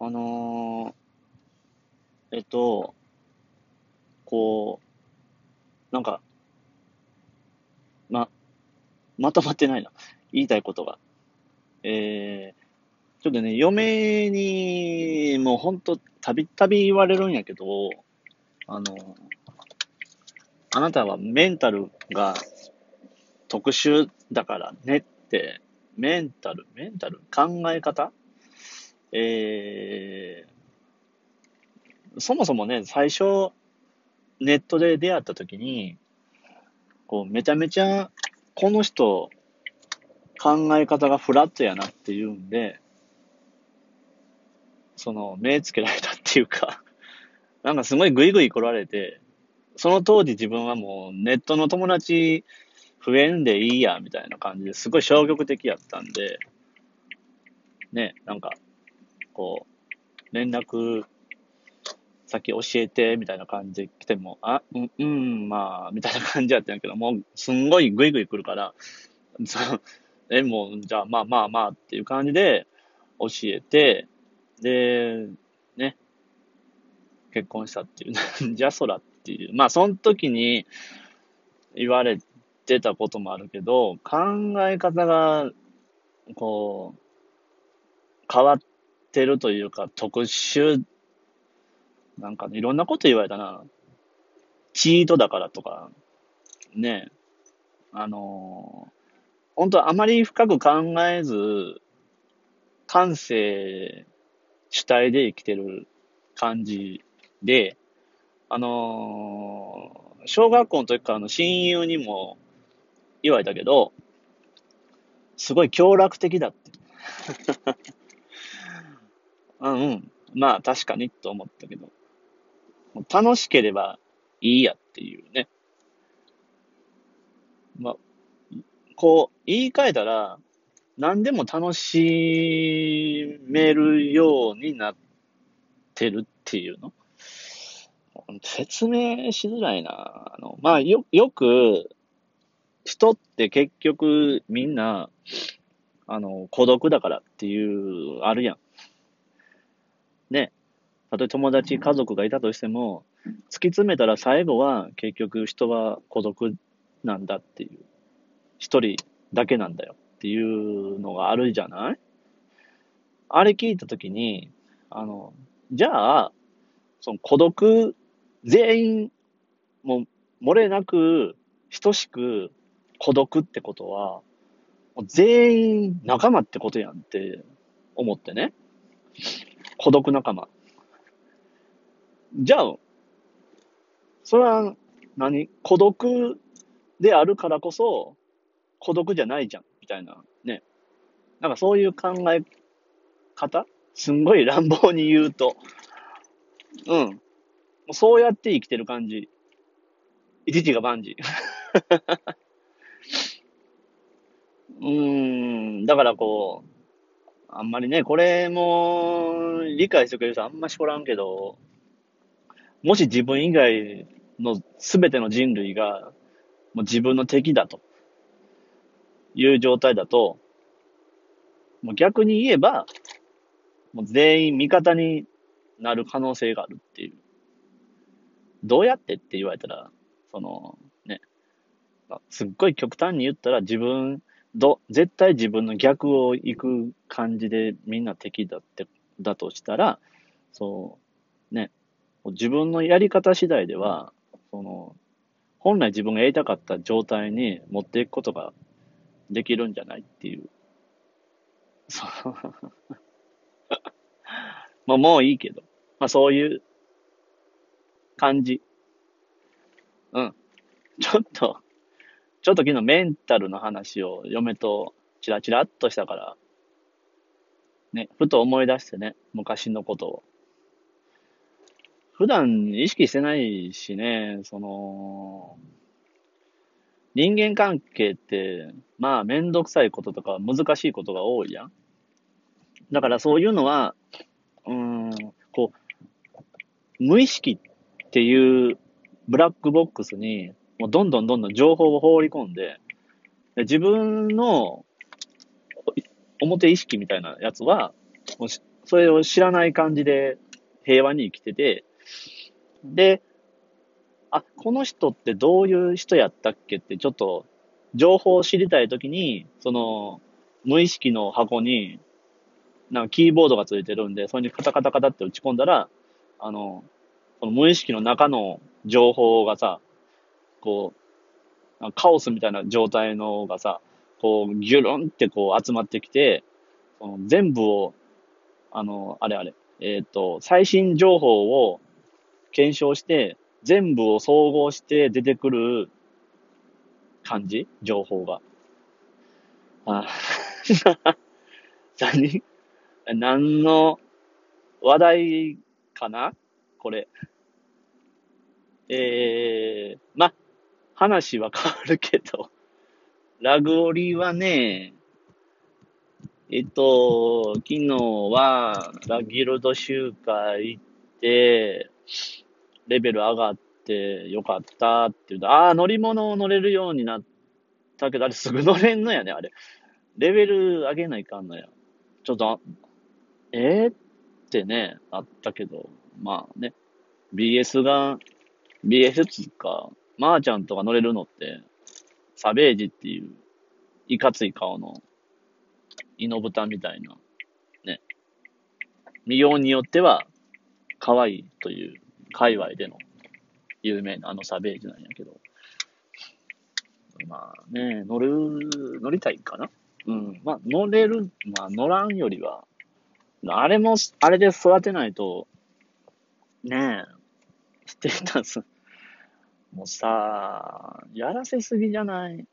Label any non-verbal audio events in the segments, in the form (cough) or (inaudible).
あのー、えっと、こう、なんか、ま、まとまってないな。言いたいことが。えー、ちょっとね、嫁に、もうほんと、たびたび言われるんやけど、あの、あなたはメンタルが特殊だからねって、メンタル、メンタル考え方えー、そもそもね、最初、ネットで出会った時に、こう、めちゃめちゃ、この人、考え方がフラットやなっていうんで、その、目つけられたっていうか (laughs) なんかすごいグイグイ来られて、その当時自分はもうネットの友達増えんでいいや、みたいな感じですごい消極的やったんで、ね、なんか、こう、連絡先教えて、みたいな感じで来ても、あ、うん、うん、まあ、みたいな感じやったんやけど、もう、すんごいグイグイ来るから、そ (laughs) え、もう、じゃあ、まあまあまあっていう感じで教えて、で、ね、結婚したっていう、じゃそらっていう。まあ、その時に言われてたこともあるけど、考え方が、こう、変わってるというか、特殊、なんかね、いろんなこと言われたな。チートだからとか、ね、あのー、本当あまり深く考えず、感性主体で生きてる感じで、あのー、小学校の時からの親友にも言われたけど、すごい強楽的だって。(laughs) うん、うん。まあ確かにと思ったけど、楽しければいいやっていうね。まあ、こう、言い換えたら、何でも楽しめるようになってるっていうの？説明しづらいな。あの、まあ、よ、よく、人って結局みんな、あの、孤独だからっていう、あるやん。ね。たとえ友達、家族がいたとしても、突き詰めたら最後は結局人は孤独なんだっていう。一人だけなんだよっていうのがあるじゃない？あれ聞いたときに、あの、じゃあ、その孤独、全員、もう、漏れなく、等しく孤独ってことは、全員仲間ってことやんって思ってね。孤独仲間。じゃあ、それは何？孤独であるからこそ、孤独じゃないじゃん、みたいな、ね。なんかそういう考え方？すんごい乱暴に言うと。うん。そうやって生きてる感じ。一時が万事。(laughs) うーん、だからこう、あんまりね、これも理解してくれる人あんましおらんけど、もし自分以外の全ての人類がもう自分の敵だという状態だと、もう逆に言えば、もう全員味方になる可能性があるっていう。どうやってって言われたら、その、ね、すっごい極端に言ったら自分ど、絶対自分の逆を行く感じでみんな敵だって、だとしたら、そう、ね、自分のやり方次第では、その、本来自分がやりたかった状態に持っていくことができるんじゃないっていう。そう。まあもういいけど。まあそういう感じ。うん。ちょっと、ちょっと昨日メンタルの話を嫁とチラチラっとしたから、ね、ふと思い出してね、昔のことを。普段意識してないしね、その、人間関係って、まあ、めんどくさいこととか難しいことが多いやん。だからそういうのは、うん、こう、無意識っていうブラックボックスにもうどんどんどんどん情報を放り込んで、で自分の表意識みたいなやつは、もうそれを知らない感じで平和に生きてて、で、あ、この人ってどういう人やったっけってちょっと情報を知りたいときに、その無意識の箱になんかキーボードがついてるんで、それにカタカタカタって打ち込んだら、あの、その無意識の中の情報がさ、こう、カオスみたいな状態のがさ、こう、ギュルンってこう集まってきて、その全部を、あの、あれあれ、えっ、ー、と、最新情報を検証して、全部を総合して出てくる感じ？情報が。あ (laughs) 何？何の話題かな？これ。えー、ま、話は変わるけど、ラグオリはね、えっと、昨日はラギルド集会行って、レベル上がってよかったって言うと、ああ、乗り物を乗れるようになったけど、あれすぐ乗れんのやね、あれ。レベル上げないかんのや。ちょっと、えー、ってね、あったけど、まあね、BS が、BS つうか、マーちゃんとか乗れるのって、サベージっていう、いかつい顔の、イノブタみたいな、ね。見ようによっては、可愛いという、界隈での、有名なあのサベージなんやけど。まあね、乗る、乗りたいかな？うん。まあ、乗れる、まあ、乗らんよりは、あれも、あれで育てないと、ねえ、ステータス、もうさ、やらせすぎじゃない？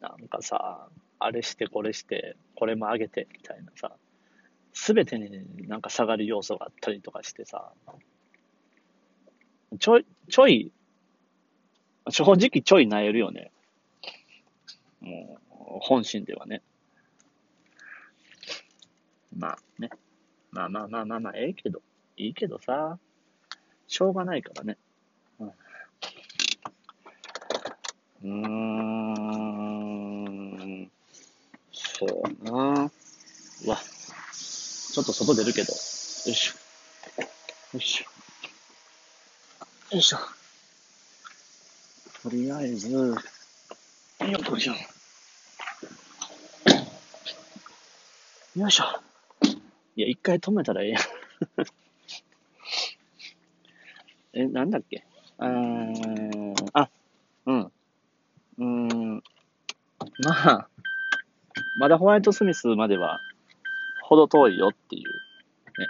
なんかさ、あれしてこれして、これもあげて、みたいなさ、すべてになんか下がる要素があったりとかしてさ、ちょい、ちょい、正直ちょいなえるよね。もう、本心ではね。まあね。まあまあまあまあまあ、ええけど、いいけどさ、しょうがないからね。うん。うん。そうなうわ。ちょっと外出るけど。よいしょ。よいしょ。よいしょ。とりあえず、よいしょ。よいしょ。いや、一回止めたらええやん。(laughs) え、なんだっけ？うーん、あ、うん。うん、まあ、まだホワイトスミスまでは、ほど遠いよっていう。ね。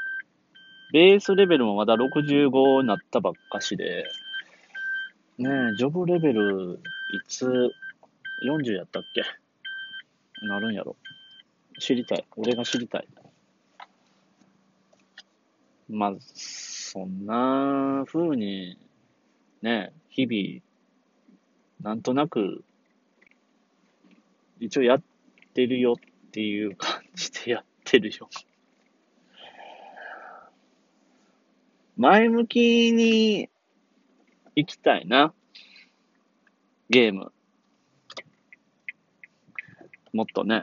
ベースレベルもまだ65になったばっかしで、ねえ、ジョブレベル、いつ、40やったっけ？なるんやろ。知りたい。俺が知りたい。まあ、そんな風に、ね、日々、なんとなく、一応やってるよっていう感じでやってるよ。前向きに行きたいな。ゲーム。もっとね。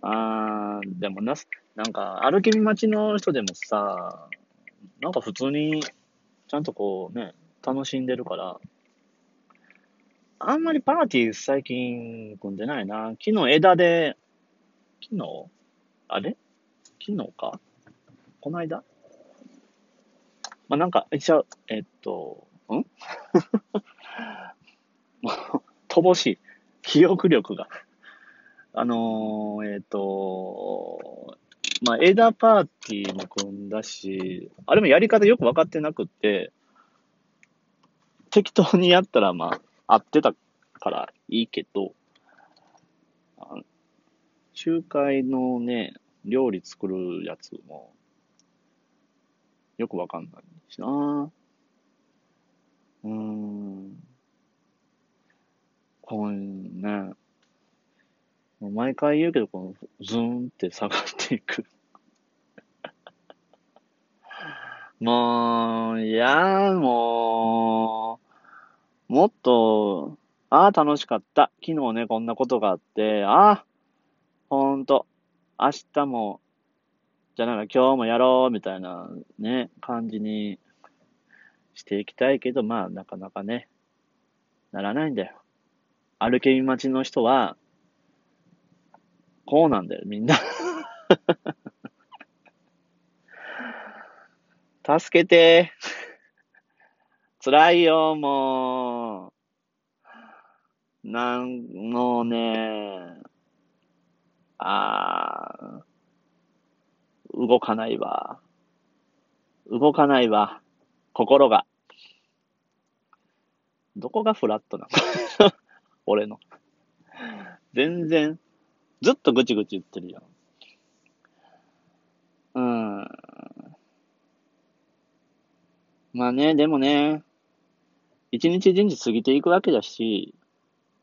あー、でもな、なんか、歩き待ちの人でもさ、なんか普通に、ちゃんとこうね、楽しんでるから、あんまりパーティー最近組んでないな。昨日枝で、昨日？あれ？昨日か？この間？まあ、なんか、一応、えっと、ん？もう、乏しい。記憶力が。あのー、えっ、と、まあ、枝パーティーも組んだし、あれもやり方よく分かってなくて、適当にやったら、まあ、合ってたからいいけど、中華のね、料理作るやつも、よくわかんないしな。うーん。こうね、毎回言うけど、このズーンって下がっていく。(laughs) もう、いやもう、もっと、ああ、楽しかった。昨日ね、こんなことがあって、ああ、ほんと、明日もじゃあなんか今日もやろうみたいなね、感じにしていきたいけど、まあなかなかね、ならないんだよ。歩けみ待ちの人は、こうなんだよ、みんな。(laughs) 助けて。辛いよ、もう。なんもうね、あー、動かないわ。動かないわ。心が。どこがフラットなの？(laughs) 俺の。全然、ずっとぐちぐち言ってるよ。うん。まあね、でもね、一日一日過ぎていくわけだし、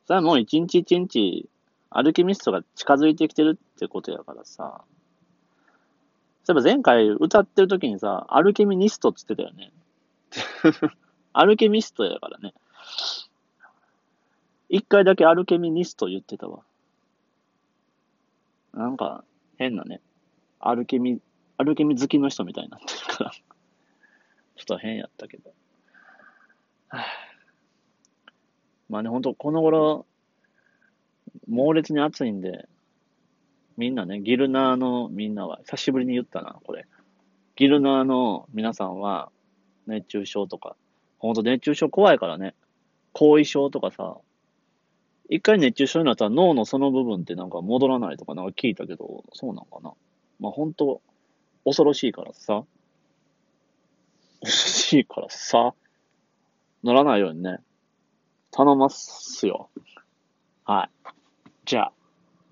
さあもう一日一日、アルケミストが近づいてきてるってことやからさ。そういえば前回歌ってる時にさ、アルケミニストって言ってたよね。(laughs) アルケミストやからね。一回だけアルケミニスト言ってたわ。なんか、変なね。アルケミ、アルケミ好きの人みたいになってるから (laughs) ちょっと変やったけど。はあ、まあね、ほんと、この頃、猛烈に暑いんで、みんなね、ギルナーのみんなは、久しぶりに言ったな、これ。ギルナーの皆さんは、熱中症とか、ほんと熱中症怖いからね。後遺症とかさ、一回熱中症になったら脳のその部分ってなんか戻らないとかなんか聞いたけど、そうなんかな。まあ本当恐ろしいからさ。恐ろしいからさ。ならないようにね。頼ますよ。はい。じゃあ。